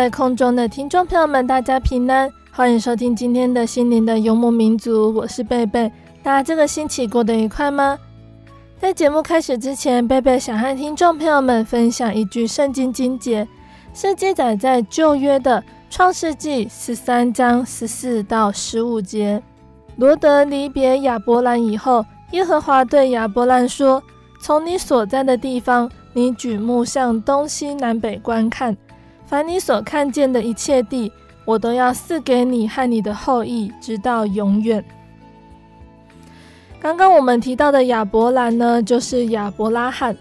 在空中的听众朋友们，大家平安，欢迎收听今天的心灵的游牧民族，我是贝贝。大家这个星期过得愉快吗？在节目开始之前，贝贝想和听众朋友们分享一句圣经经节，是记载在旧约的创世纪十三章十四到十五节。罗得离别亚伯兰以后，耶和华对亚伯兰说：“从你所在的地方，你举目向东西南北观看。”凡你所看见的一切地，我都要赐给你和你的后裔，直到永远。刚刚我们提到的亚伯兰呢，就是亚伯拉罕。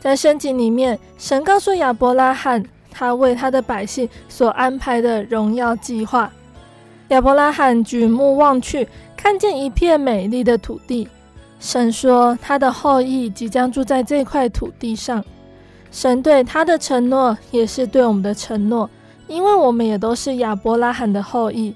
在圣经里面，神告诉亚伯拉罕，他为他的百姓所安排的荣耀计划。亚伯拉罕举目望去，看见一片美丽的土地。神说，他的后裔即将住在这块土地上。神对他的承诺也是对我们的承诺，因为我们也都是亚伯拉罕的后裔，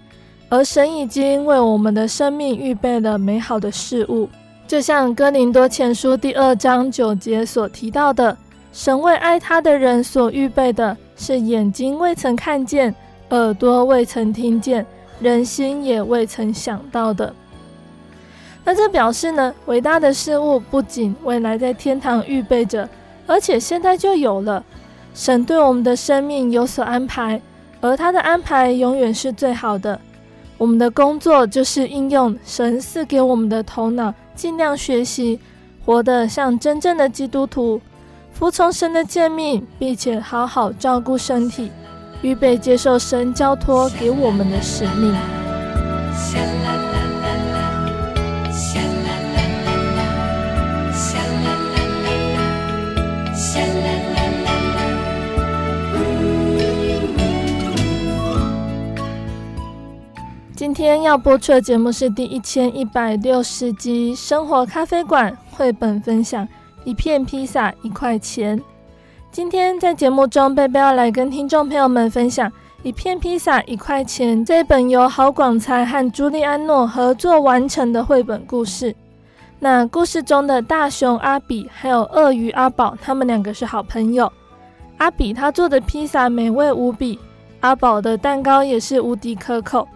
而神已经为我们的生命预备了美好的事物，就像哥林多前书第二章九节所提到的，神为爱他的人所预备的是眼睛未曾看见，耳朵未曾听见，人心也未曾想到的。那这表示呢，伟大的事物不仅未来在天堂预备着。而且现在就有了，神对我们的生命有所安排，而他的安排永远是最好的。我们的工作就是应用神赐给我们的头脑，尽量学习，活得像真正的基督徒，服从神的诫命，并且好好照顾身体，预备接受神交托给我们的使命。今天要播出的节目是第一千一百六十集《生活咖啡馆》绘本分享，一片披萨一块钱。今天在节目中，贝贝要来跟听众朋友们分享《一片披萨一块钱》这本由郝广才和朱利安诺合作完成的绘本故事。那故事中的大熊阿比还有鳄鱼阿宝，他们两个是好朋友。阿比他做的披萨美味无比，阿宝的蛋糕也是无敌可口。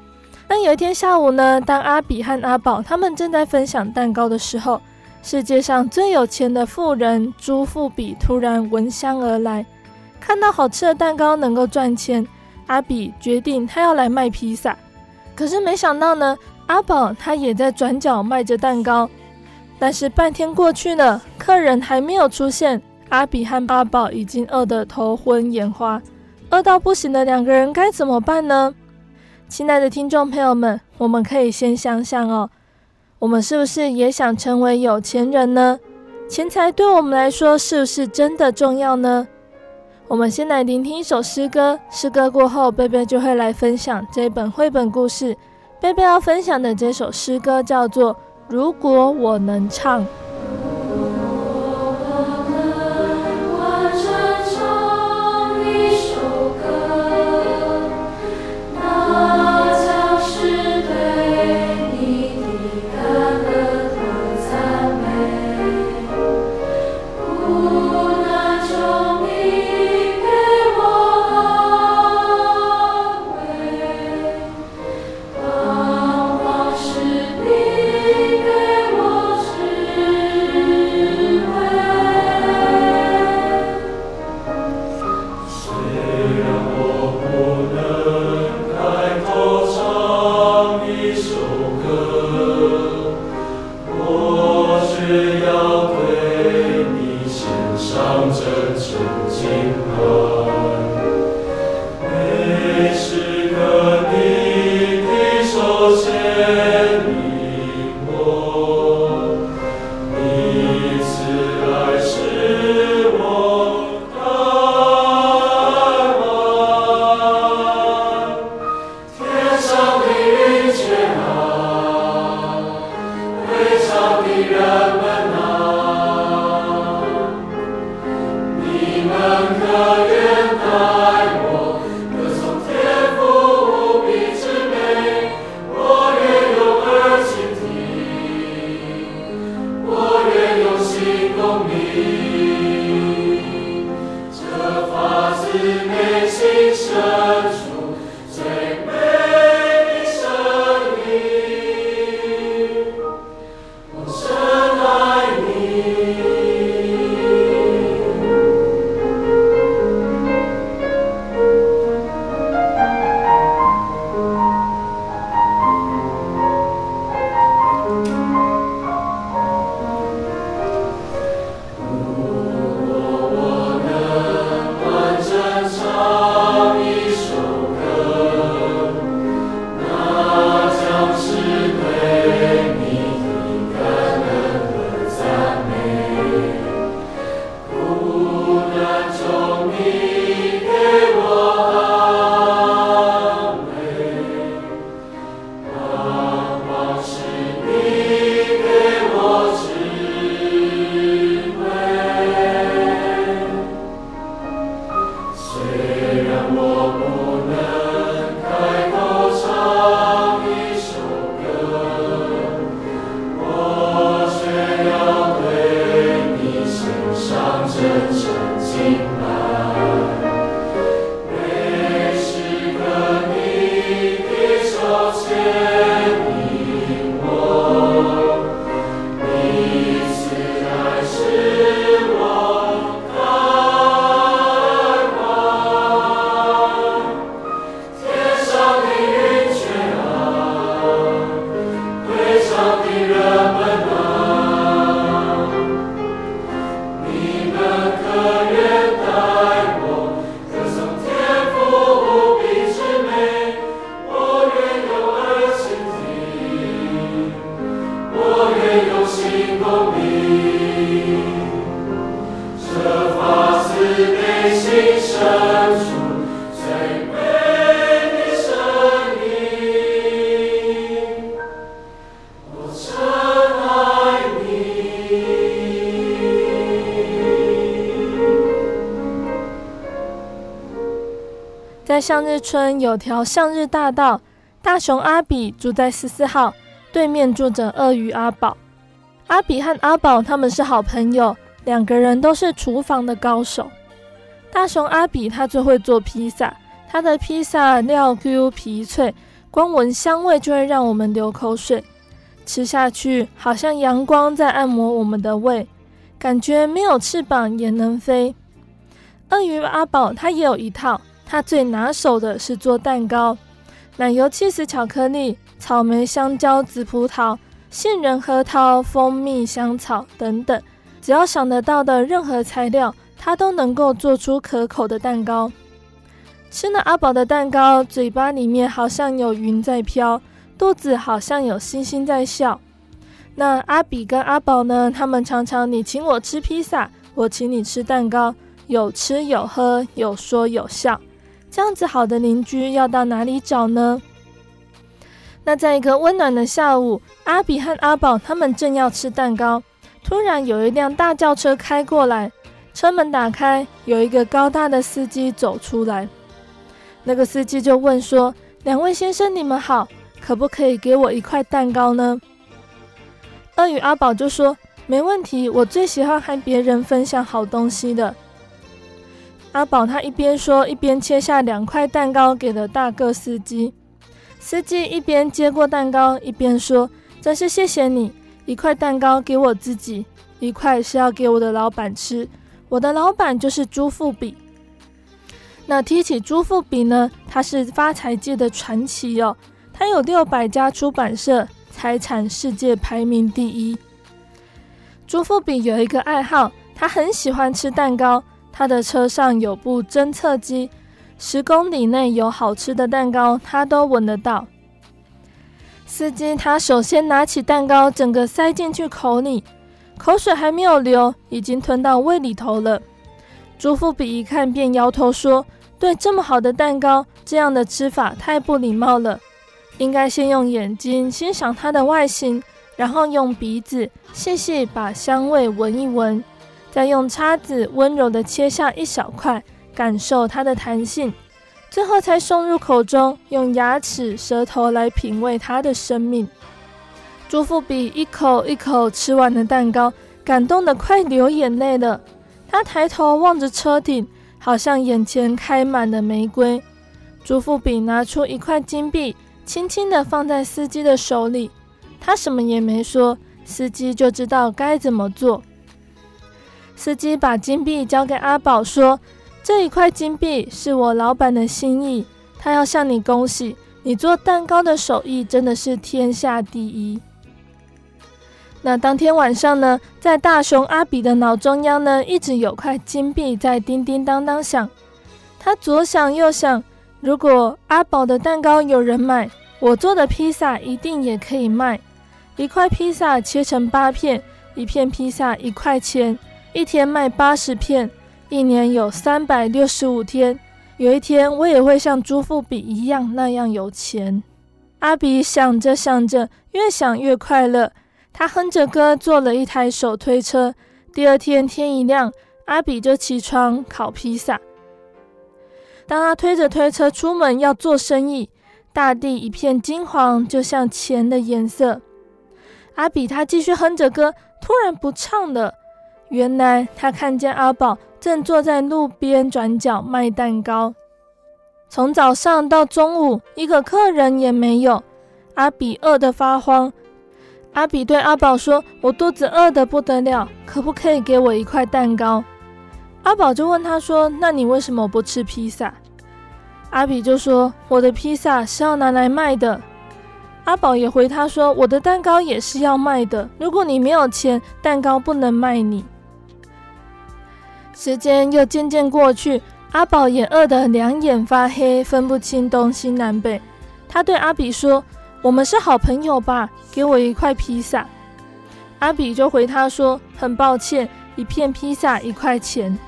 但有一天下午呢，当阿比和阿宝他们正在分享蛋糕的时候，世界上最有钱的富人朱富比突然闻香而来，看到好吃的蛋糕能够赚钱，阿比决定他要来卖披萨。可是没想到呢，阿宝他也在转角卖着蛋糕，但是半天过去了，客人还没有出现，阿比和阿宝已经饿得头昏眼花，饿到不行的两个人该怎么办呢？亲爱的听众朋友们，我们可以先想想哦，我们是不是也想成为有钱人呢？钱财对我们来说是不是真的重要呢？我们先来聆听一首诗歌，诗歌过后，贝贝就会来分享这本绘本故事。贝贝要分享的这首诗歌叫做《如果我能唱》。日村有条向日大道，大熊阿比住在十四号，对面住着鳄鱼阿宝。阿比和阿宝他们是好朋友，两个人都是厨房的高手。大熊阿比他最会做披萨，他的披萨料 Q 皮脆，光闻香味就会让我们流口水。吃下去好像阳光在按摩我们的胃，感觉没有翅膀也能飞。鳄鱼阿宝他也有一套。他最拿手的是做蛋糕，奶油、起司、巧克力、草莓、香蕉、紫葡萄、杏仁、核桃、蜂蜜、香草等等，只要想得到的任何材料，他都能够做出可口的蛋糕。吃了阿宝的蛋糕，嘴巴里面好像有云在飘，肚子好像有星星在笑。那阿比跟阿宝呢？他们常常你请我吃披萨，我请你吃蛋糕，有吃有喝，有说有笑。这样子好的邻居要到哪里找呢？那在一个温暖的下午，阿比和阿宝他们正要吃蛋糕，突然有一辆大轿车开过来，车门打开，有一个高大的司机走出来。那个司机就问说：“两位先生，你们好，可不可以给我一块蛋糕呢？”鳄鱼阿宝就说：“没问题，我最喜欢和别人分享好东西的。”阿宝他一边说，一边切下两块蛋糕给了大个司机。司机一边接过蛋糕，一边说：“真是谢谢你，一块蛋糕给我自己，一块是要给我的老板吃。我的老板就是朱富比。”那提起朱富比呢，他是发财界的传奇哦。他有六百家出版社，财产世界排名第一。朱富比有一个爱好，他很喜欢吃蛋糕。他的车上有部侦测机，十公里内有好吃的蛋糕，他都闻得到。司机他首先拿起蛋糕，整个塞进去口里，口水还没有流，已经吞到胃里头了。朱富比一看便摇头说：“对这么好的蛋糕，这样的吃法太不礼貌了。应该先用眼睛欣赏它的外形，然后用鼻子细细把香味闻一闻。”再用叉子温柔地切下一小块，感受它的弹性，最后才送入口中，用牙齿、舌头来品味它的生命。朱富比一口一口吃完了蛋糕，感动得快流眼泪了。他抬头望着车顶，好像眼前开满了玫瑰。朱富比拿出一块金币，轻轻地放在司机的手里，他什么也没说，司机就知道该怎么做。司机把金币交给阿宝，说：“这一块金币是我老板的心意，他要向你恭喜，你做蛋糕的手艺真的是天下第一。”那当天晚上呢，在大熊阿比的脑中央呢，一直有块金币在叮叮当当响。他左想右想，如果阿宝的蛋糕有人买，我做的披萨一定也可以卖。一块披萨切成八片，一片披萨一块钱。一天卖八十片，一年有三百六十五天。有一天，我也会像朱富比一样那样有钱。阿比想着想着，越想越快乐。他哼着歌，做了一台手推车。第二天天一亮，阿比就起床烤披萨。当他推着推车出门要做生意，大地一片金黄，就像钱的颜色。阿比他继续哼着歌，突然不唱了。原来他看见阿宝正坐在路边转角卖蛋糕，从早上到中午，一个客人也没有。阿比饿得发慌。阿比对阿宝说：“我肚子饿得不得了，可不可以给我一块蛋糕？”阿宝就问他说：“那你为什么不吃披萨？”阿比就说：“我的披萨是要拿来卖的。”阿宝也回他说：“我的蛋糕也是要卖的，如果你没有钱，蛋糕不能卖你。”时间又渐渐过去，阿宝也饿得两眼发黑，分不清东西南北。他对阿比说：“我们是好朋友吧？给我一块披萨。”阿比就回他说：“很抱歉，一片披萨一块钱。”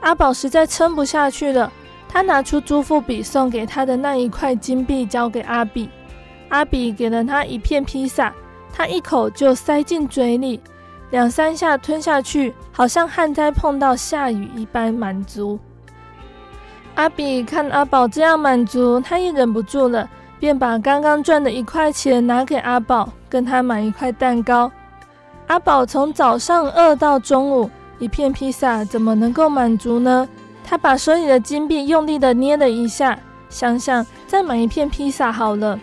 阿宝实在撑不下去了，他拿出朱富比送给他的那一块金币，交给阿比。阿比给了他一片披萨，他一口就塞进嘴里。两三下吞下去，好像旱灾碰到下雨一般满足。阿比看阿宝这样满足，他也忍不住了，便把刚刚赚的一块钱拿给阿宝，跟他买一块蛋糕。阿宝从早上饿到中午，一片披萨怎么能够满足呢？他把手里的金币用力的捏了一下，想想再买一片披萨好了。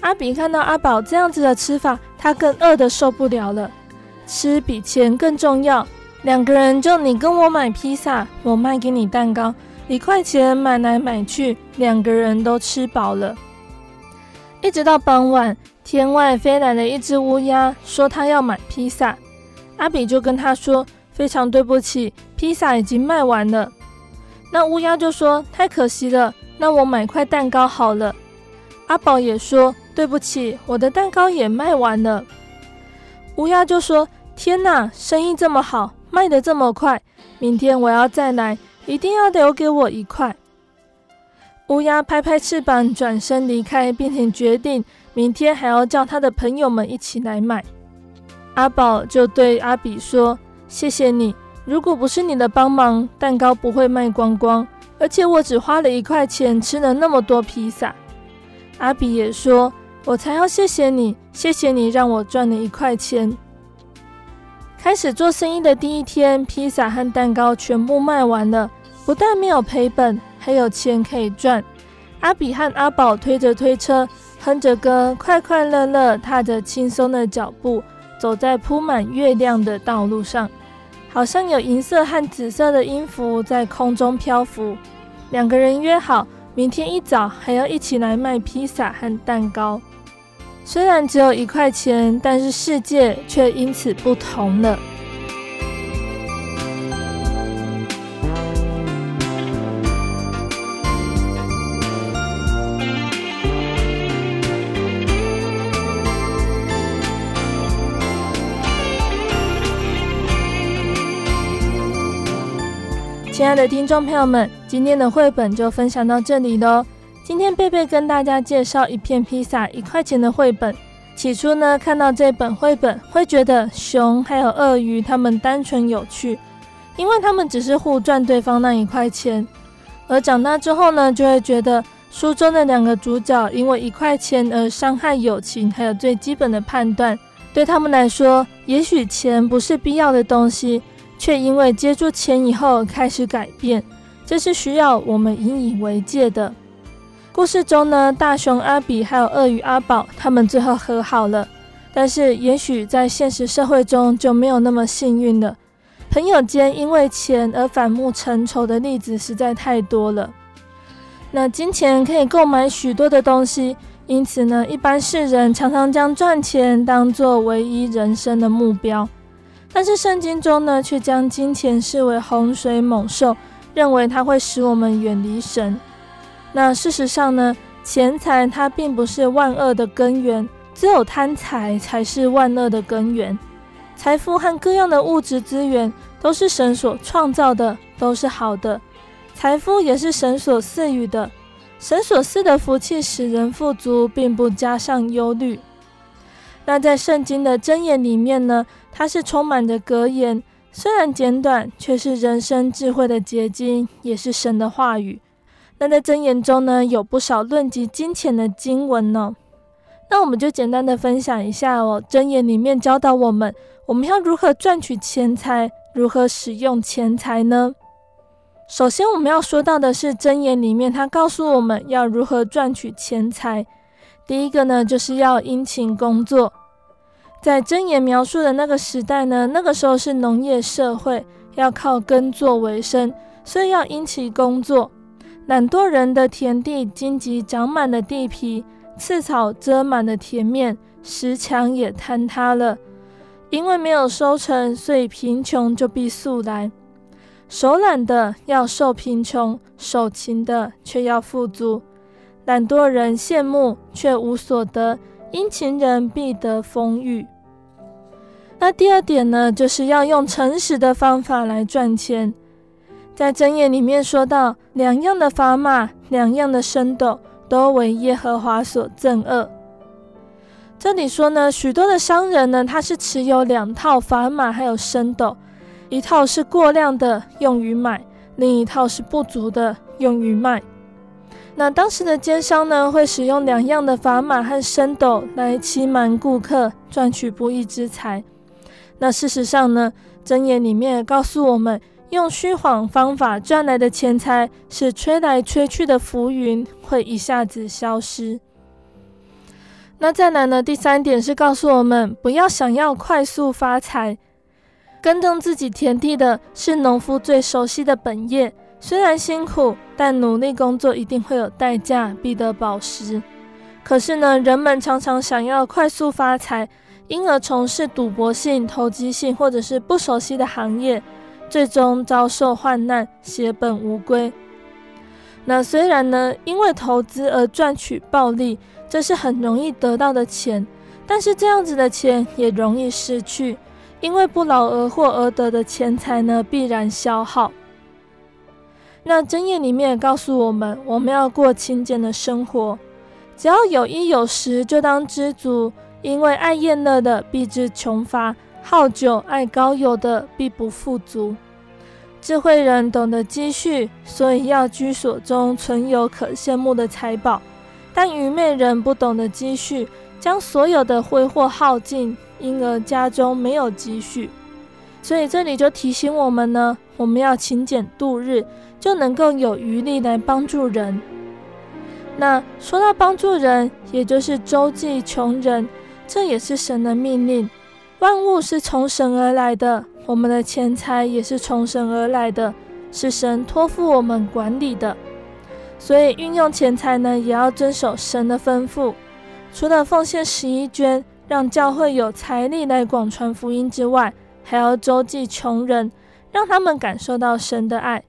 阿比看到阿宝这样子的吃法，他更饿得受不了了。吃比钱更重要，两个人就你跟我买披萨，我卖给你蛋糕，一块钱买来买去，两个人都吃饱了。一直到傍晚，天外飞来了一只乌鸦，说他要买披萨。阿比就跟他说：“非常对不起，披萨已经卖完了。”那乌鸦就说：“太可惜了，那我买块蛋糕好了。”阿宝也说：“对不起，我的蛋糕也卖完了。”乌鸦就说：“天哪，生意这么好，卖得这么快，明天我要再来，一定要留给我一块。”乌鸦拍拍翅膀，转身离开，并且决定明天还要叫他的朋友们一起来买。阿宝就对阿比说：“谢谢你，如果不是你的帮忙，蛋糕不会卖光光，而且我只花了一块钱吃了那么多披萨。”阿比也说。我才要谢谢你，谢谢你让我赚了一块钱。开始做生意的第一天，披萨和蛋糕全部卖完了，不但没有赔本，还有钱可以赚。阿比和阿宝推着推车，哼着歌，快快乐乐踏着轻松的脚步，走在铺满月亮的道路上，好像有银色和紫色的音符在空中漂浮。两个人约好，明天一早还要一起来卖披萨和蛋糕。虽然只有一块钱但是世界却因此不同了。亲爱的听众朋友们今天的绘本就分享到这里喽今天贝贝跟大家介绍一片披萨一块钱的绘本。起初呢，看到这本绘本会觉得熊还有鳄鱼它们单纯有趣，因为他们只是互赚对方那一块钱。而长大之后呢，就会觉得书中的两个主角因为一块钱而伤害友情，还有最基本的判断。对他们来说，也许钱不是必要的东西，却因为接触钱以后开始改变，这是需要我们引以为戒的。故事中呢，大熊阿比还有鳄鱼阿宝，他们最后和好了。但是，也许在现实社会中就没有那么幸运了。朋友间因为钱而反目成仇的例子实在太多了。那金钱可以购买许多的东西，因此呢，一般世人常常将赚钱当作唯一人生的目标。但是圣经中呢，却将金钱视为洪水猛兽，认为它会使我们远离神。那事实上呢，钱财它并不是万恶的根源，只有贪财才是万恶的根源。财富和各样的物质资源都是神所创造的，都是好的。财富也是神所赐予的，神所赐的福气使人富足，并不加上忧虑。那在圣经的箴言里面呢，它是充满着格言，虽然简短，却是人生智慧的结晶，也是神的话语。那在箴言中呢，有不少论及金钱的经文呢。那我们就简单的分享一下哦。箴言里面教导我们，我们要如何赚取钱财，如何使用钱财呢？首先，我们要说到的是箴言里面，它告诉我们要如何赚取钱财。第一个呢，就是要殷勤工作。在箴言描述的那个时代呢，那个时候是农业社会，要靠耕作为生，所以要殷勤工作。懒惰人的田地，荆棘长满了地皮，刺草遮满了田面，石墙也坍塌了。因为没有收成，所以贫穷就必速来。手懒的要受贫穷，手勤的却要富足。懒惰人羡慕却无所得，殷勤人必得丰裕。那第二点呢，就是要用诚实的方法来赚钱。在箴言里面说到，两样的砝码，两样的升斗，都为耶和华所憎恶。这里说呢，许多的商人呢，他是持有两套砝码还有升斗，一套是过量的，用于买；另一套是不足的，用于卖。那当时的奸商呢，会使用两样的砝码和升斗来欺瞒顾客，赚取不义之财。那事实上呢，箴言里面告诉我们。用虚谎方法赚来的钱财是吹来吹去的浮云，会一下子消失。那再来呢？第三点是告诉我们，不要想要快速发财。耕种自己田地的是农夫最熟悉的本业，虽然辛苦，但努力工作一定会有代价，必得饱食。可是呢，人们常常想要快速发财，因而从事赌博性、投机性或者是不熟悉的行业。最终遭受患难，血本无归。那虽然呢，因为投资而赚取暴利，这是很容易得到的钱，但是这样子的钱也容易失去，因为不劳而获而得的钱财呢，必然消耗。那真言里面也告诉我们，我们要过清俭的生活，只要有衣有食，就当知足，因为爱宴乐的必致穷乏。好酒爱高油的必不富足。智慧人懂得积蓄，所以要居所中存有可羡慕的财宝；但愚昧人不懂得积蓄，将所有的挥霍耗尽，因而家中没有积蓄。所以这里就提醒我们呢，我们要勤俭度日，就能够有余力来帮助人。那说到帮助人，也就是周济穷人，这也是神的命令。万物是从神而来的，我们的钱财也是从神而来的，是神托付我们管理的。所以运用钱财呢，也要遵守神的吩咐。除了奉献十一捐，让教会有财力来广传福音之外，还要周济穷人，让他们感受到神的爱。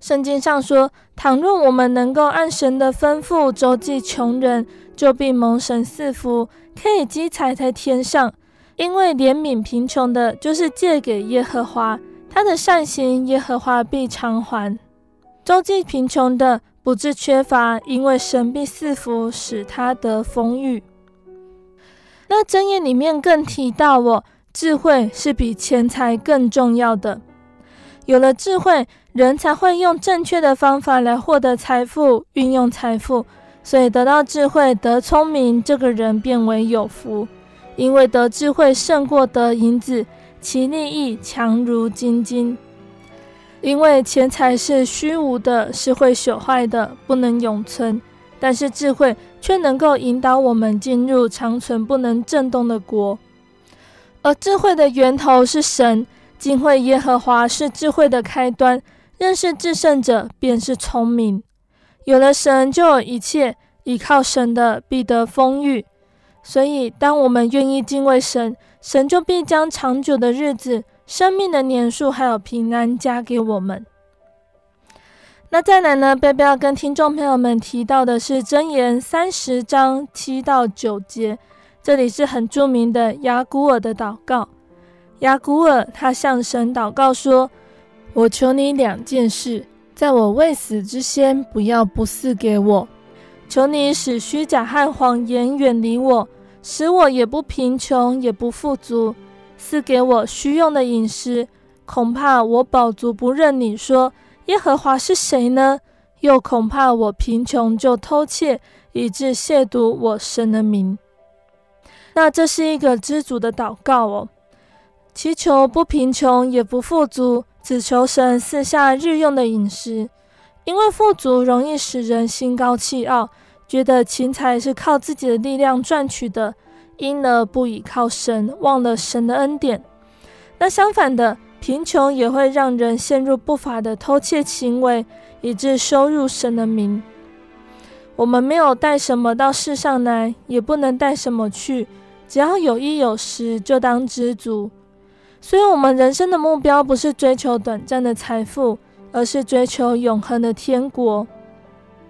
圣经上说，倘若我们能够按神的吩咐周济穷人，就必蒙神赐福，可以积财在天上。因为怜悯贫穷的，就是借给耶和华，他的善行耶和华必偿还。周济贫穷的不致缺乏，因为神必赐福，使他得丰裕。那箴言里面更提到哦，智慧是比钱财更重要的。有了智慧，人才会用正确的方法来获得财富，运用财富。所以得到智慧、得聪明，这个人便为有福，因为得智慧胜过得银子，其利益强如金金。因为钱财是虚无的，是会朽坏的，不能永存；但是智慧却能够引导我们进入长存不能震动的国。而智慧的源头是神，敬畏耶和华是智慧的开端，认识至圣者便是聪明。有了神，就有一切。依靠神的必得丰裕。所以，当我们愿意敬畏神，神就必将长久的日子、生命的年数还有平安加给我们。那再来呢？贝贝要跟听众朋友们提到的是《箴言》三十章七到九节，这里是很著名的雅古尔的祷告。雅古尔他向神祷告说：“我求你两件事。”在我未死之先，不要不赐给我。求你使虚假和谎言远离我，使我也不贫穷，也不富足，赐给我需用的饮食。恐怕我饱足不认你说耶和华是谁呢？又恐怕我贫穷就偷窃，以致亵渎我神的名。那这是一个知足的祷告哦，祈求不贫穷，也不富足。只求神赐下日用的饮食，因为富足容易使人心高气傲，觉得钱财是靠自己的力量赚取的，因而不依靠神，忘了神的恩典。那相反的，贫穷也会让人陷入不法的偷窃行为，以致羞辱神的名。我们没有带什么到世上来，也不能带什么去，只要有衣有食，就当知足。所以，我们人生的目标不是追求短暂的财富，而是追求永恒的天国。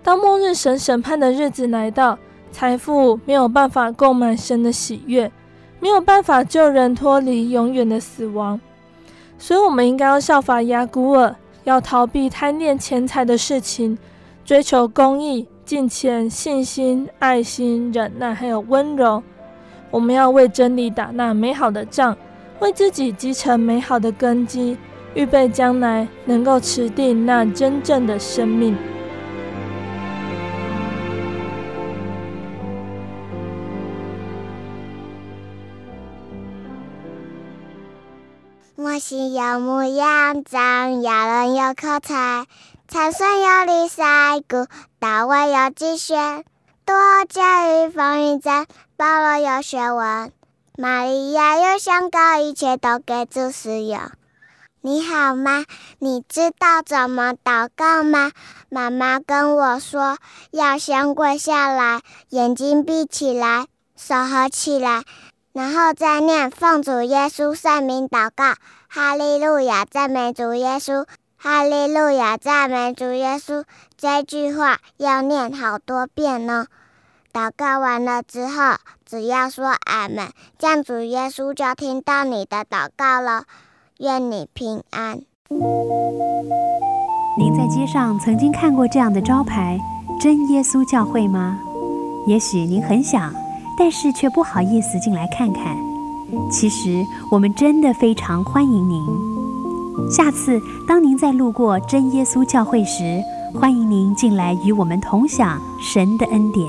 当末日神审判的日子来到，财富没有办法购买神的喜悦，没有办法救人脱离永远的死亡。所以，我们应该要效法亚古尔，要逃避贪恋钱财的事情，追求公义、敬虔、信心、爱心、忍耐，还有温柔。我们要为真理打那美好的仗。为自己积成美好的根基，预备将来能够持定那真正的生命。摩西有牧羊杖，亚伦有口才，才算有利赛谷，大卫有击拳，多加与风云赞，保罗有学问。玛利亚有香膏，一切都给主使用。你好吗？你知道怎么祷告吗？妈妈跟我说，要先跪下来，眼睛闭起来，手合起来，然后再念奉主耶稣圣名祷告。哈利路亚，赞美主耶稣！哈利路亚，赞美主耶稣！这句话要念好多遍呢。祷告完了之后，只要说阿门，这样主耶稣就听到你的祷告了。愿你平安。您在街上曾经看过这样的招牌“真耶稣教会”吗？也许您很想，但是却不好意思进来看看。其实我们真的非常欢迎您。下次当您再路过真耶稣教会时，欢迎您进来与我们同享神的恩典。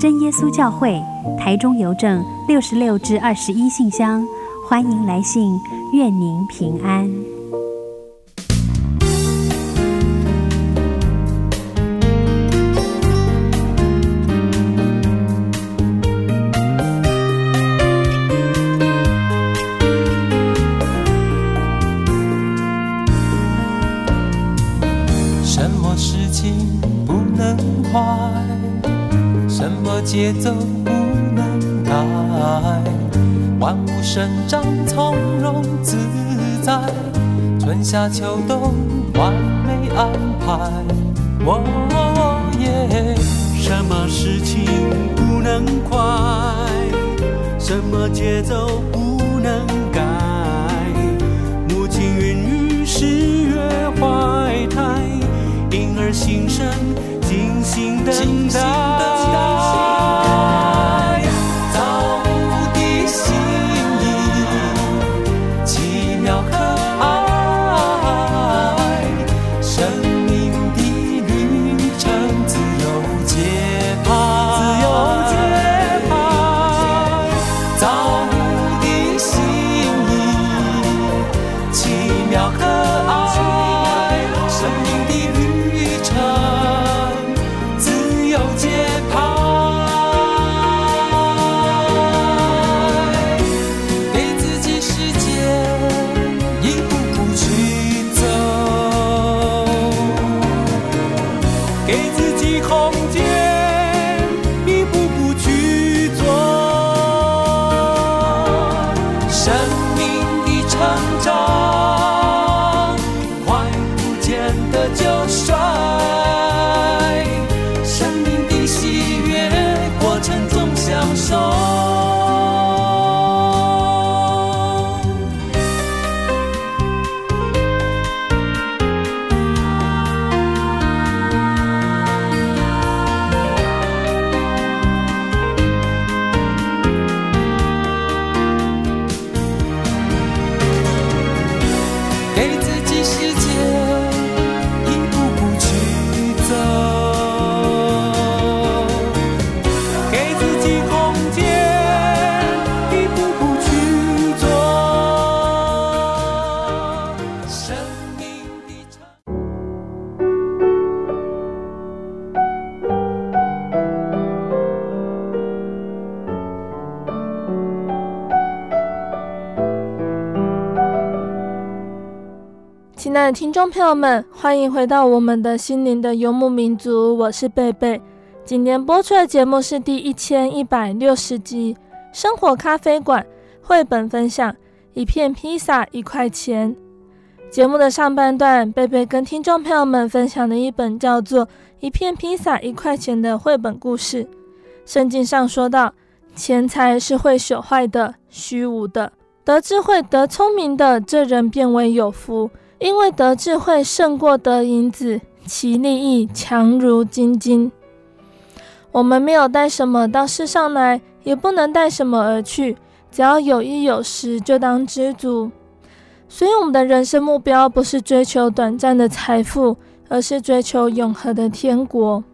真耶稣教会，台中邮政六十六至二十一信箱，欢迎来信，愿您平安。节奏不能改，万物生长从容自在，春夏秋冬完美安排。哦耶！什么事情不能快？什么节奏唱在。听众朋友们，欢迎回到我们的心灵的游牧民族，我是贝贝。今天播出的节目是第一千一百六十集《生活咖啡馆》绘本分享，一片披萨一块钱。节目的上半段，贝贝跟听众朋友们分享了一本叫做《一片披萨一块钱》的绘本故事。圣经上说到，钱财是会朽坏的、虚无的，得智慧、得聪明的，这人便为有福。因为得智慧胜过得银子，其利益强如金金。我们没有带什么到世上来，也不能带什么而去。只要有衣有食，就当知足。所以，我们的人生目标不是追求短暂的财富，而是追求永恒的天国。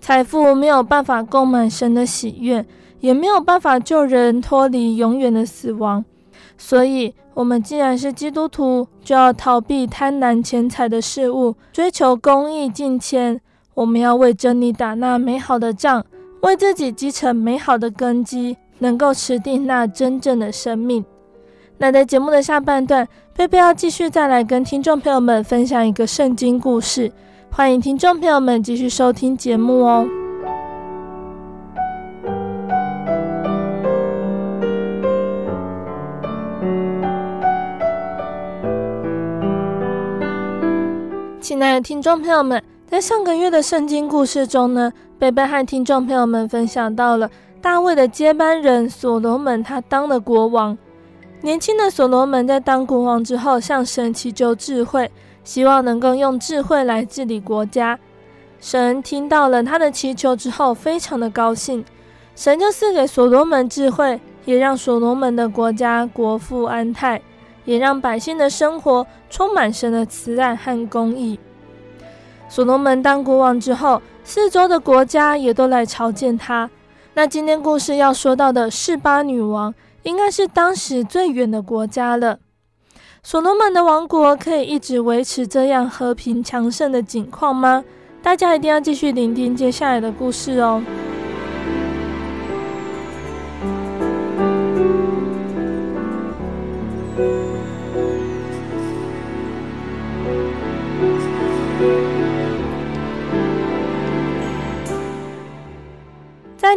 财富没有办法购买神的喜悦，也没有办法救人脱离永远的死亡。所以，我们既然是基督徒，就要逃避贪婪钱财的事物，追求公义敬虔。我们要为真理打那美好的仗，为自己积成美好的根基，能够持定那真正的生命。那在节目的下半段，贝贝要继续再来跟听众朋友们分享一个圣经故事，欢迎听众朋友们继续收听节目哦。亲爱的听众朋友们，在上个月的圣经故事中呢，贝贝和听众朋友们分享到了大卫的接班人所罗门，他当了国王。年轻的所罗门在当国王之后，向神祈求智慧，希望能够用智慧来治理国家。神听到了他的祈求之后，非常的高兴，神就赐给所罗门智慧，也让所罗门的国家国富安泰。也让百姓的生活充满神的慈爱和公义。所罗门当国王之后，四周的国家也都来朝见他。那今天故事要说到的示巴女王，应该是当时最远的国家了。所罗门的王国可以一直维持这样和平强盛的景况吗？大家一定要继续聆听接下来的故事哦。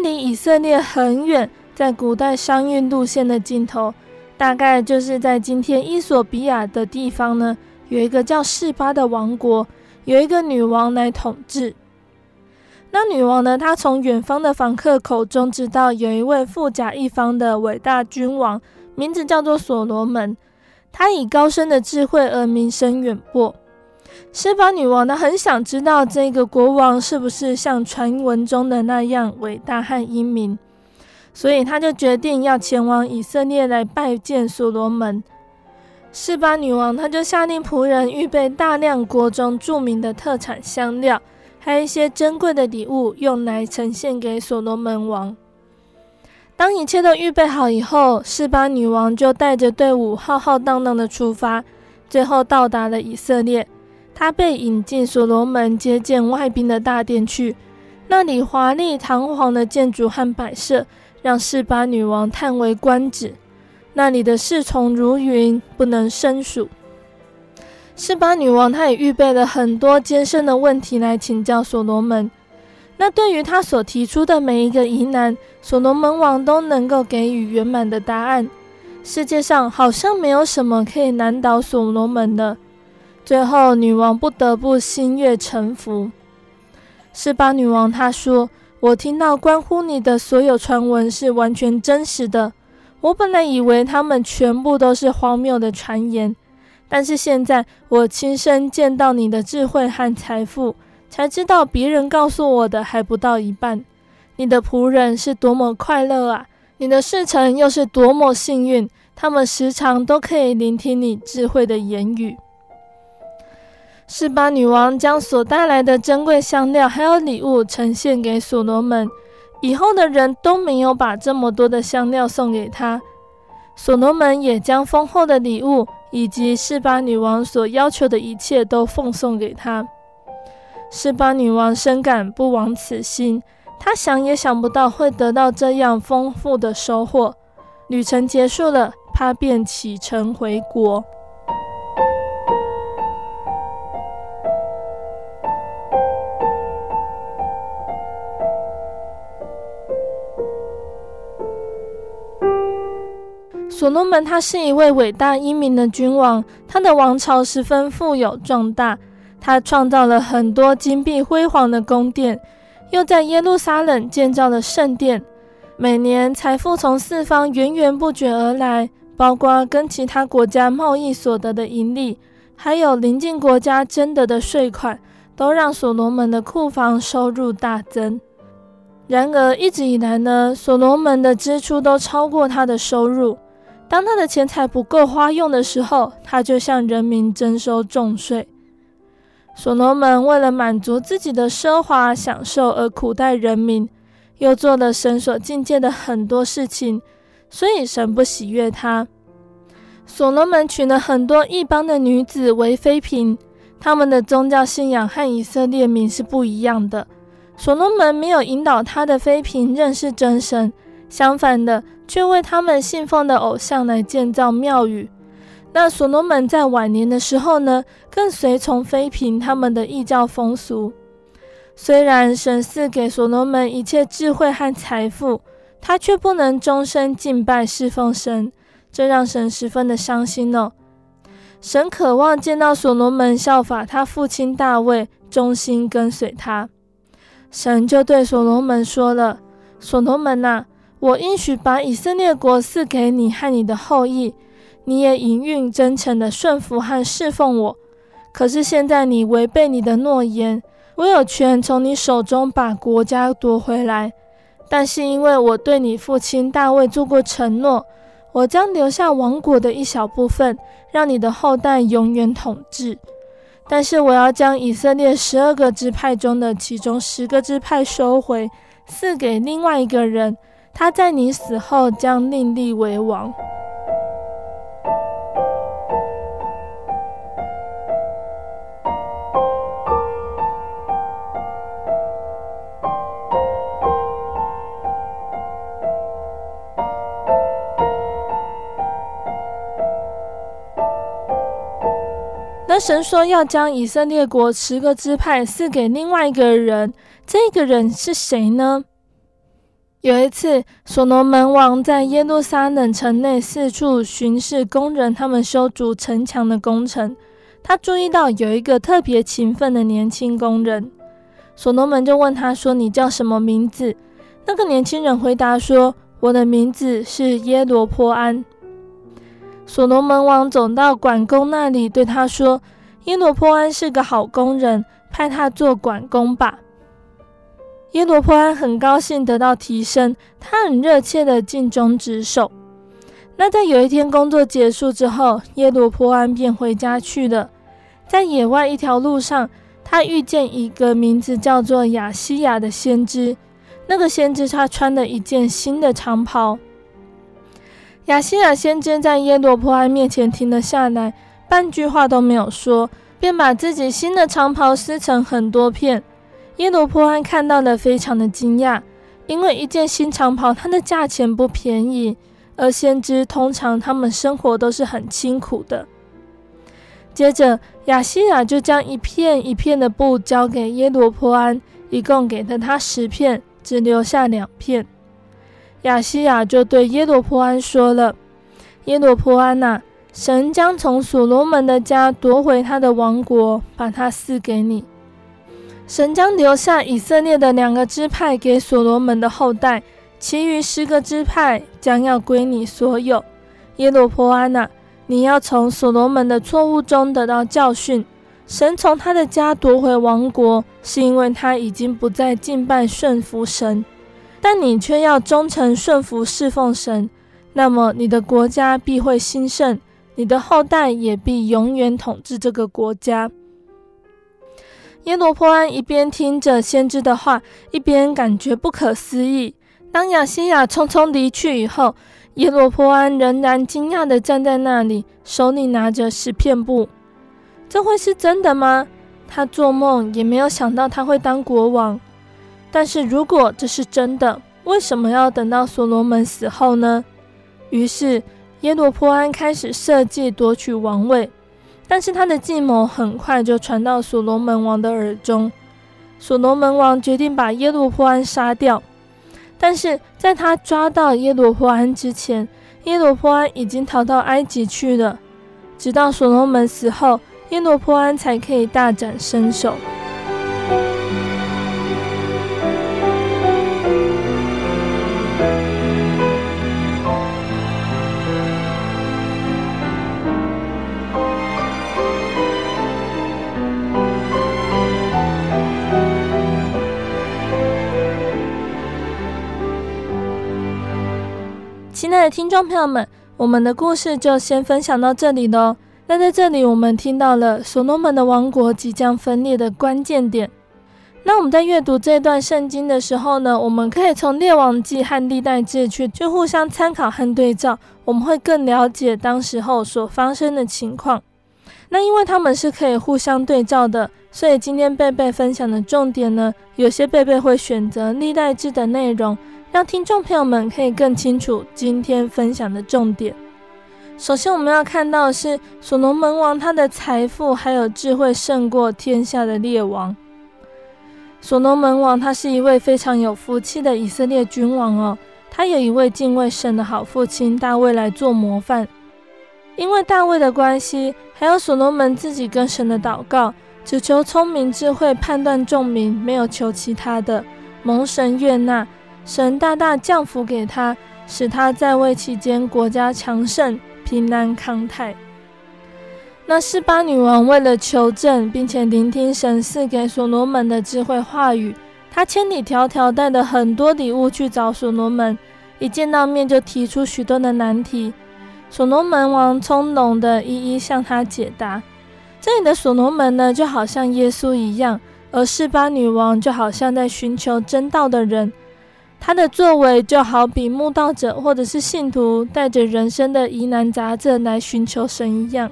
离以色列很远，在古代商运路线的尽头，大概就是在今天伊索比亚的地方呢，有一个叫示巴的王国，有一个女王来统治。那女王呢，她从远方的访客口中知道，有一位富甲一方的伟大君王，名字叫做所罗门，他以高深的智慧而名声远播。示巴女王呢，很想知道这个国王是不是像传闻中的那样伟大和英明，所以她就决定要前往以色列来拜见所罗门。示巴女王，她就下令仆人预备大量国中著名的特产香料，还有一些珍贵的礼物，用来呈献给所罗门王。当一切都预备好以后，示巴女王就带着队伍浩浩荡荡的出发，最后到达了以色列。他被引进所罗门接见外宾的大殿去，那里华丽堂皇的建筑和摆设让示巴女王叹为观止。那里的侍从如云，不能胜数。示巴女王她也预备了很多艰深的问题来请教所罗门。那对于他所提出的每一个疑难，所罗门王都能够给予圆满的答案。世界上好像没有什么可以难倒所罗门的。最后，女王不得不心悦诚服。示巴女王她说：“我听到关乎你的所有传闻是完全真实的。我本来以为他们全部都是荒谬的传言，但是现在我亲身见到你的智慧和财富，才知道别人告诉我的还不到一半。”你的仆人是多么快乐啊！你的侍臣又是多么幸运，他们时常都可以聆听你智慧的言语。示巴女王将所带来的珍贵香料还有礼物呈现给所罗门，以后的人都没有把这么多的香料送给他。所罗门也将丰厚的礼物以及示巴女王所要求的一切都奉送给他。示巴女王深感不枉此行。她想也想不到会得到这样丰富的收获。旅程结束了，她便启程回国。所罗门他是一位伟大英明的君王，他的王朝十分富有壮大，他创造了很多金碧辉煌的宫殿。又在耶路撒冷建造了圣殿，每年财富从四方源源不绝而来，包括跟其他国家贸易所得的盈利，还有邻近国家征得的税款，都让所罗门的库房收入大增。然而，一直以来呢，所罗门的支出都超过他的收入。当他的钱财不够花用的时候，他就向人民征收重税。所罗门为了满足自己的奢华享受而苦待人民，又做了神所禁戒的很多事情，所以神不喜悦他。所罗门娶了很多异邦的女子为妃嫔，他们的宗教信仰和以色列民是不一样的。所罗门没有引导他的妃嫔认识真神，相反的，却为他们信奉的偶像来建造庙宇。那所罗门在晚年的时候呢，更随从妃嫔他们的异教风俗。虽然神赐给所罗门一切智慧和财富，他却不能终身敬拜侍奉神，这让神十分的伤心哦。神渴望见到所罗门效法他父亲大卫，忠心跟随他。神就对所罗门说了：“所罗门呐、啊，我应许把以色列国赐给你和你的后裔。”你也营运真诚的顺服和侍奉我，可是现在你违背你的诺言，我有权从你手中把国家夺回来。但是因为我对你父亲大卫做过承诺，我将留下王国的一小部分，让你的后代永远统治。但是我要将以色列十二个支派中的其中十个支派收回，赐给另外一个人，他在你死后将另立为王。那神说要将以色列国十个支派赐给另外一个人，这个人是谁呢？有一次，所罗门王在耶路撒冷城内四处巡视工人他们修筑城墙的工程，他注意到有一个特别勤奋的年轻工人。所罗门就问他说：“你叫什么名字？”那个年轻人回答说：“我的名字是耶罗波安。”所罗门王走到管工那里，对他说：“耶罗波安是个好工人，派他做管工吧。”耶罗波安很高兴得到提升，他很热切地尽忠职守。那在有一天工作结束之后，耶罗波安便回家去了。在野外一条路上，他遇见一个名字叫做亚西亚的先知。那个先知他穿了一件新的长袍。亚西亚先知在耶罗波安面前停了下来，半句话都没有说，便把自己新的长袍撕成很多片。耶罗波安看到了，非常的惊讶，因为一件新长袍它的价钱不便宜，而先知通常他们生活都是很清苦的。接着，亚西亚就将一片一片的布交给耶罗波安，一共给了他十片，只留下两片。亚西亚就对耶罗波安说了：“耶罗波安呐，神将从所罗门的家夺回他的王国，把它赐给你。神将留下以色列的两个支派给所罗门的后代，其余十个支派将要归你所有。耶罗波安呐，你要从所罗门的错误中得到教训。神从他的家夺回王国，是因为他已经不再敬拜顺服神，但你却要忠诚顺服侍奉神，那么你的国家必会兴盛，你的后代也必永远统治这个国家。耶罗波安一边听着先知的话，一边感觉不可思议。当亚西亚匆匆离去以后，耶罗波安仍然惊讶地站在那里，手里拿着十片布。这会是真的吗？他做梦也没有想到他会当国王。但是如果这是真的，为什么要等到所罗门死后呢？于是耶罗波安开始设计夺取王位，但是他的计谋很快就传到所罗门王的耳中。所罗门王决定把耶罗波安杀掉，但是在他抓到耶罗波安之前，耶罗波安已经逃到埃及去了。直到所罗门死后，耶罗波安才可以大展身手。亲爱的听众朋友们，我们的故事就先分享到这里喽。那在这里，我们听到了所罗门的王国即将分裂的关键点。那我们在阅读这段圣经的时候呢，我们可以从列王记和历代志去去互相参考和对照，我们会更了解当时候所发生的情况。那因为他们是可以互相对照的，所以今天贝贝分享的重点呢，有些贝贝会选择历代志的内容，让听众朋友们可以更清楚今天分享的重点。首先，我们要看到的是所罗门王，他的财富还有智慧胜过天下的列王。所罗门王他是一位非常有福气的以色列君王哦，他有一位敬畏神的好父亲大卫来做模范。因为大卫的关系，还有所罗门自己跟神的祷告，只求聪明智慧判断众民，没有求其他的，蒙神悦纳，神大大降福给他，使他在位期间国家强盛。平安康泰。那示巴女王为了求证，并且聆听神赐给所罗门的智慧话语，她千里迢迢带了很多礼物去找所罗门。一见到面就提出许多的难题，所罗门王从容的一一向他解答。这里的所罗门呢，就好像耶稣一样，而示巴女王就好像在寻求真道的人。他的作为就好比慕道者或者是信徒带着人生的疑难杂症来寻求神一样，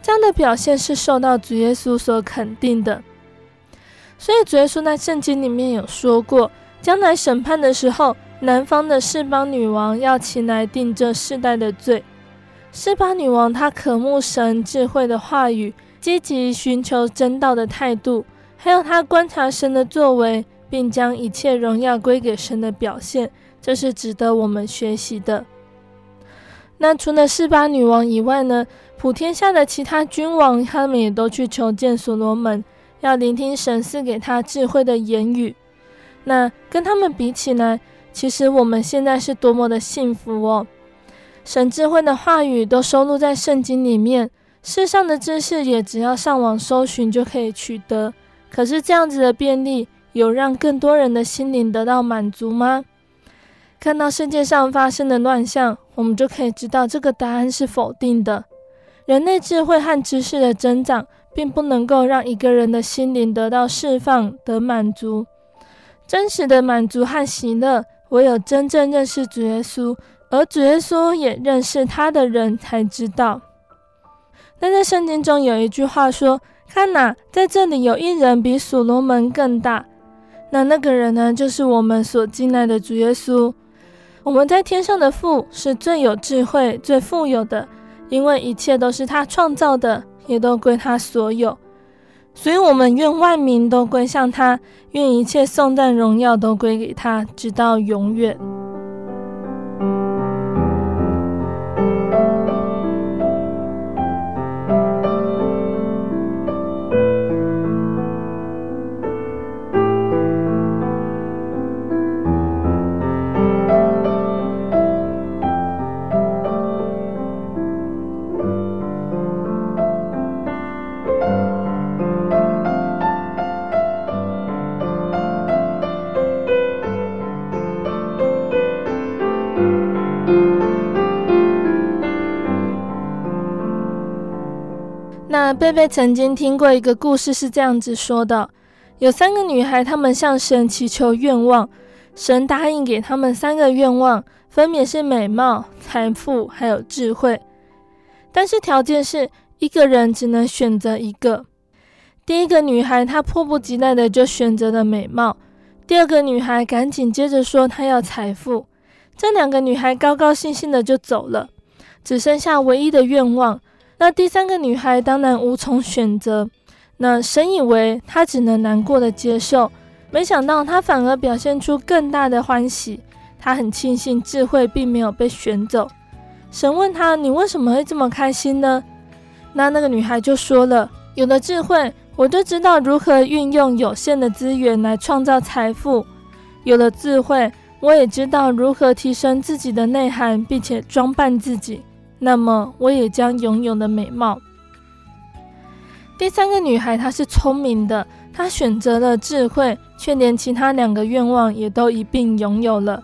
这样的表现是受到主耶稣所肯定的。所以主耶稣在圣经里面有说过，将来审判的时候，南方的示巴女王要起来定这世代的罪。示巴女王她渴慕神智慧的话语，积极寻求真道的态度，还有她观察神的作为。并将一切荣耀归给神的表现，这是值得我们学习的。那除了示巴女王以外呢，普天下的其他君王，他们也都去求见所罗门，要聆听神赐给他智慧的言语。那跟他们比起来，其实我们现在是多么的幸福哦！神智慧的话语都收录在圣经里面，世上的知识也只要上网搜寻就可以取得。可是这样子的便利，有让更多人的心灵得到满足吗？看到世界上发生的乱象，我们就可以知道这个答案是否定的。人类智慧和知识的增长，并不能够让一个人的心灵得到释放、得满足。真实的满足和喜乐，唯有真正认识主耶稣，而主耶稣也认识他的人才知道。但在圣经中有一句话说：“看哪，在这里有一人比所罗门更大。”那那个人呢，就是我们所敬爱的主耶稣。我们在天上的父是最有智慧、最富有的，因为一切都是他创造的，也都归他所有。所以，我们愿万民都归向他，愿一切颂赞荣耀都归给他，直到永远。贝贝曾经听过一个故事，是这样子说的：有三个女孩，她们向神祈求愿望，神答应给她们三个愿望，分别是美貌、财富还有智慧。但是条件是一个人只能选择一个。第一个女孩她迫不及待的就选择了美貌，第二个女孩赶紧接着说她要财富。这两个女孩高高兴兴的就走了，只剩下唯一的愿望。那第三个女孩当然无从选择。那神以为她只能难过的接受，没想到她反而表现出更大的欢喜。她很庆幸智慧并没有被选走。神问她：“你为什么会这么开心呢？”那那个女孩就说了：“有了智慧，我就知道如何运用有限的资源来创造财富。有了智慧。”我也知道如何提升自己的内涵，并且装扮自己，那么我也将拥有了美貌。第三个女孩她是聪明的，她选择了智慧，却连其他两个愿望也都一并拥有了。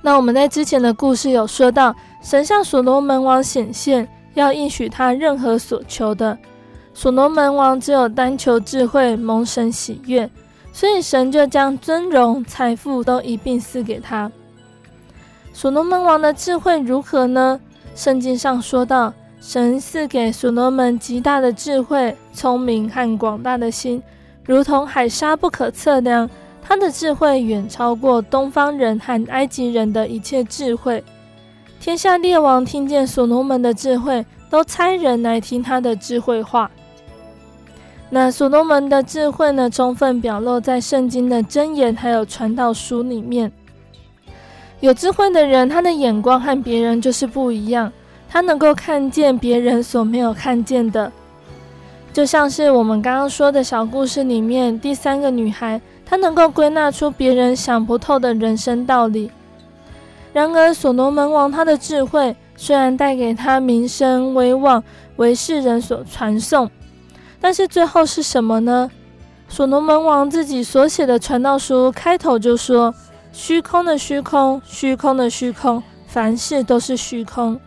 那我们在之前的故事有说到，神向所罗门王显现，要应许他任何所求的。所罗门王只有单求智慧，蒙神喜悦。所以神就将尊荣、财富都一并赐给他。所罗门王的智慧如何呢？圣经上说到：神赐给所罗门极大的智慧、聪明和广大的心，如同海沙不可测量。他的智慧远超过东方人和埃及人的一切智慧。天下列王听见所罗门的智慧，都差人来听他的智慧话。那所罗门的智慧呢，充分表露在圣经的箴言还有传道书里面。有智慧的人，他的眼光和别人就是不一样，他能够看见别人所没有看见的。就像是我们刚刚说的小故事里面，第三个女孩，她能够归纳出别人想不透的人生道理。然而，所罗门王他的智慧虽然带给他名声威望，为世人所传颂。但是最后是什么呢？所罗门王自己所写的传道书开头就说：“虚空的虚空，虚空的虚空，凡事都是虚空。”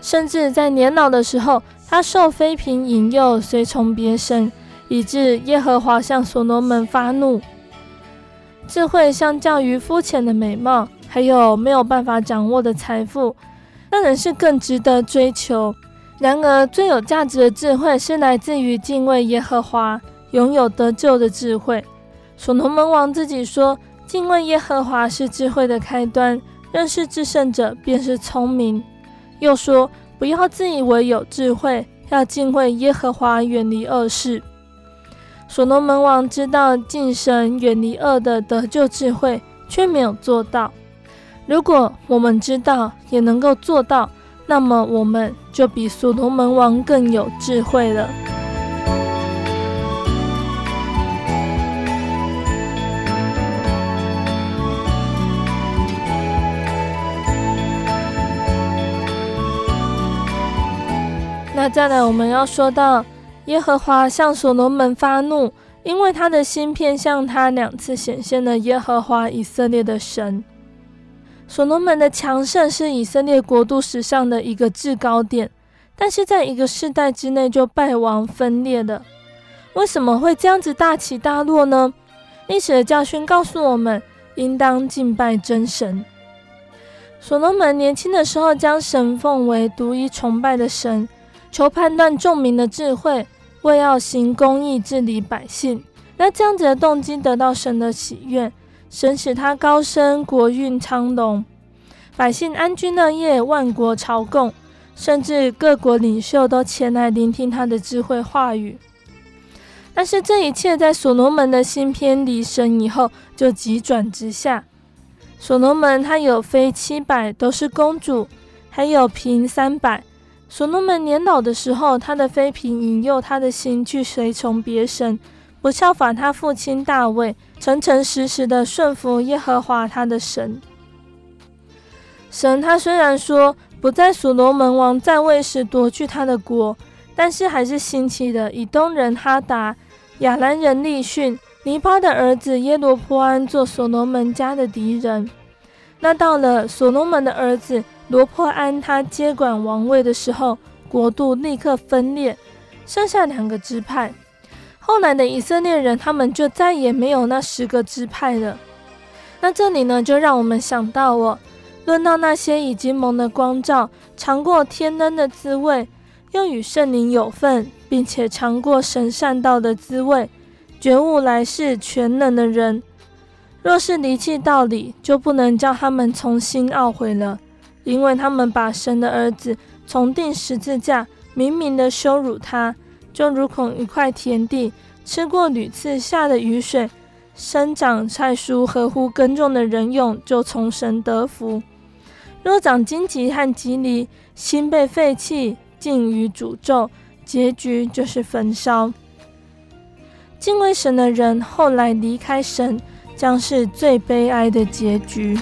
甚至在年老的时候，他受妃嫔引诱，随从别神，以致耶和华向所罗门发怒。智慧相较于肤浅的美貌，还有没有办法掌握的财富，当然是更值得追求。然而，最有价值的智慧是来自于敬畏耶和华，拥有得救的智慧。所罗门王自己说：“敬畏耶和华是智慧的开端，认识至圣者便是聪明。”又说：“不要自以为有智慧，要敬畏耶和华，远离恶事。”所罗门王知道敬神、远离恶的得救智慧，却没有做到。如果我们知道，也能够做到。那么我们就比所罗门王更有智慧了。那再来，我们要说到耶和华向所罗门发怒，因为他的心偏向他，两次显现了耶和华以色列的神。所罗门的强盛是以色列国度史上的一个制高点，但是在一个世代之内就败亡分裂了。为什么会这样子大起大落呢？历史的教训告诉我们，应当敬拜真神。所罗门年轻的时候将神奉为独一崇拜的神，求判断众民的智慧，为要行公义治理百姓。那这样子的动机得到神的喜悦。神使他高升，国运昌隆，百姓安居乐业，万国朝贡，甚至各国领袖都前来聆听他的智慧话语。但是这一切在所罗门的心偏离神以后，就急转直下。所罗门他有妃七百，都是公主，还有嫔三百。所罗门年老的时候，他的妃嫔引诱他的心去随从别神。不效法他父亲大卫，诚诚实实的顺服耶和华他的神。神他虽然说不在所罗门王在位时夺去他的国，但是还是兴起的以东人哈达、亚兰人利逊、尼巴的儿子耶罗波安做所罗门家的敌人。那到了所罗门的儿子罗波安他接管王位的时候，国度立刻分裂。剩下两个支派。后来的以色列人，他们就再也没有那十个支派了。那这里呢，就让我们想到哦，论到那些已经蒙了光照、尝过天恩的滋味，又与圣灵有份，并且尝过神善道的滋味，觉悟来世全能的人，若是离弃道理，就不能叫他们重新懊悔了，因为他们把神的儿子从钉十字架，明明的羞辱他，就如同一块田地，吃过屡次下的雨水，生长菜蔬，合乎耕种的人用，就从神得福；若长荆棘和蒺藜，心被废弃，尽于诅咒，结局就是焚烧。敬畏神的人，后来离开神，将是最悲哀的结局。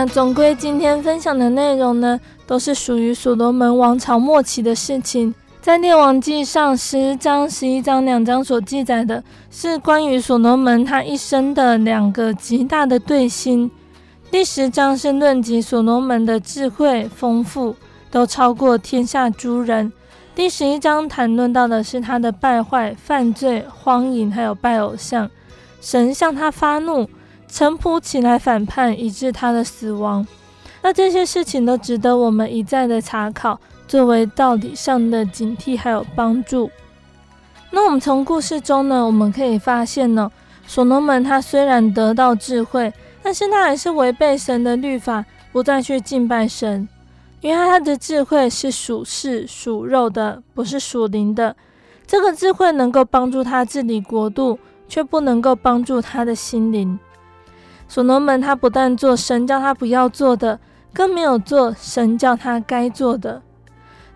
那总归今天分享的内容呢，都是属于所罗门王朝末期的事情。在列王记上十章、十一章两章所记载的，是关于所罗门他一生的两个极大的对心。第十章是论及所罗门的智慧丰富，都超过天下诸人。第十一章谈论到的是他的败坏、犯罪、荒淫，还有拜偶像。神向他发怒。臣仆起来反叛，以致他的死亡。那这些事情都值得我们一再的查考，作为道理上的警惕还有帮助。那我们从故事中呢，我们可以发现呢，所罗门他虽然得到智慧，但是他还是违背神的律法，不再去敬拜神，因为他的智慧是属世属肉的，不是属灵的。这个智慧能够帮助他治理国度，却不能够帮助他的心灵。所罗门他不但做神叫他不要做的，更没有做神叫他该做的。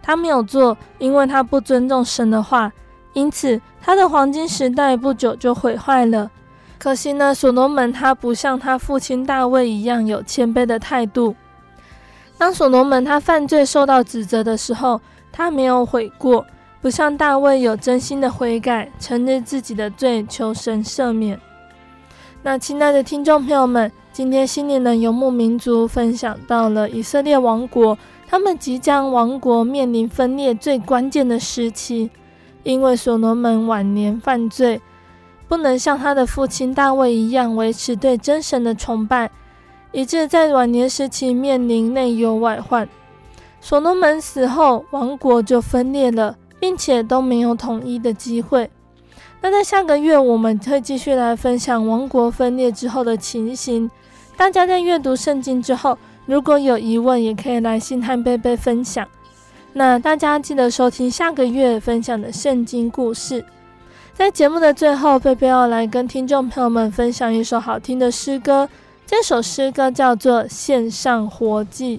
他没有做，因为他不尊重神的话，因此他的黄金时代不久就毁坏了。可惜呢，所罗门他不像他父亲大卫一样有谦卑的态度。当所罗门他犯罪受到指责的时候，他没有悔过，不像大卫有真心的悔改，承认自己的罪，求神赦免。那亲爱的听众朋友们，今天心灵的游牧民族分享到了以色列王国，他们即将王国面临分裂最关键的时期，因为所罗门晚年犯罪，不能像他的父亲大卫一样维持对真神的崇拜，以致在晚年时期面临内忧外患。所罗门死后，王国就分裂了，并且都没有统一的机会。那在下个月，我们会继续来分享王国分裂之后的情形。大家在阅读圣经之后，如果有疑问，也可以来信和贝贝分享。那大家记得收听下个月分享的圣经故事。在节目的最后，贝贝要来跟听众朋友们分享一首好听的诗歌。这首诗歌叫做《献上活祭》。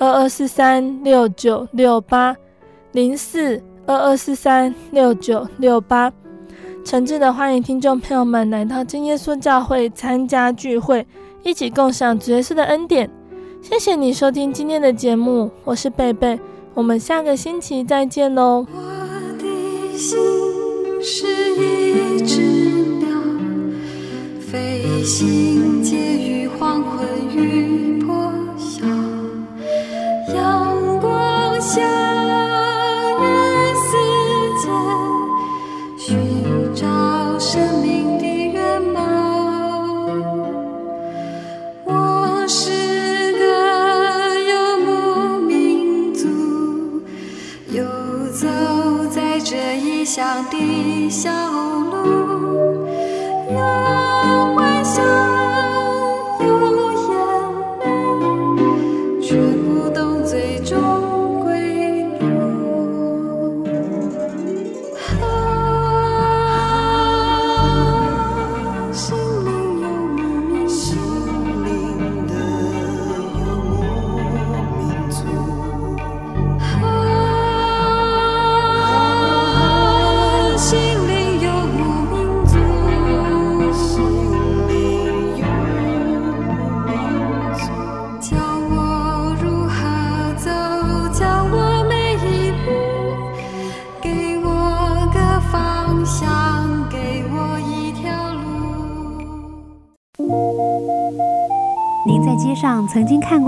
二二四三六九六八零四二二四三六九六八，诚挚的欢迎听众朋友们来到真耶稣教会参加聚会，一起共享主耶稣的恩典。谢谢你收听今天的节目，我是贝贝，我们下个星期再见喽。我的心是一只鸟，飞行介于黄昏与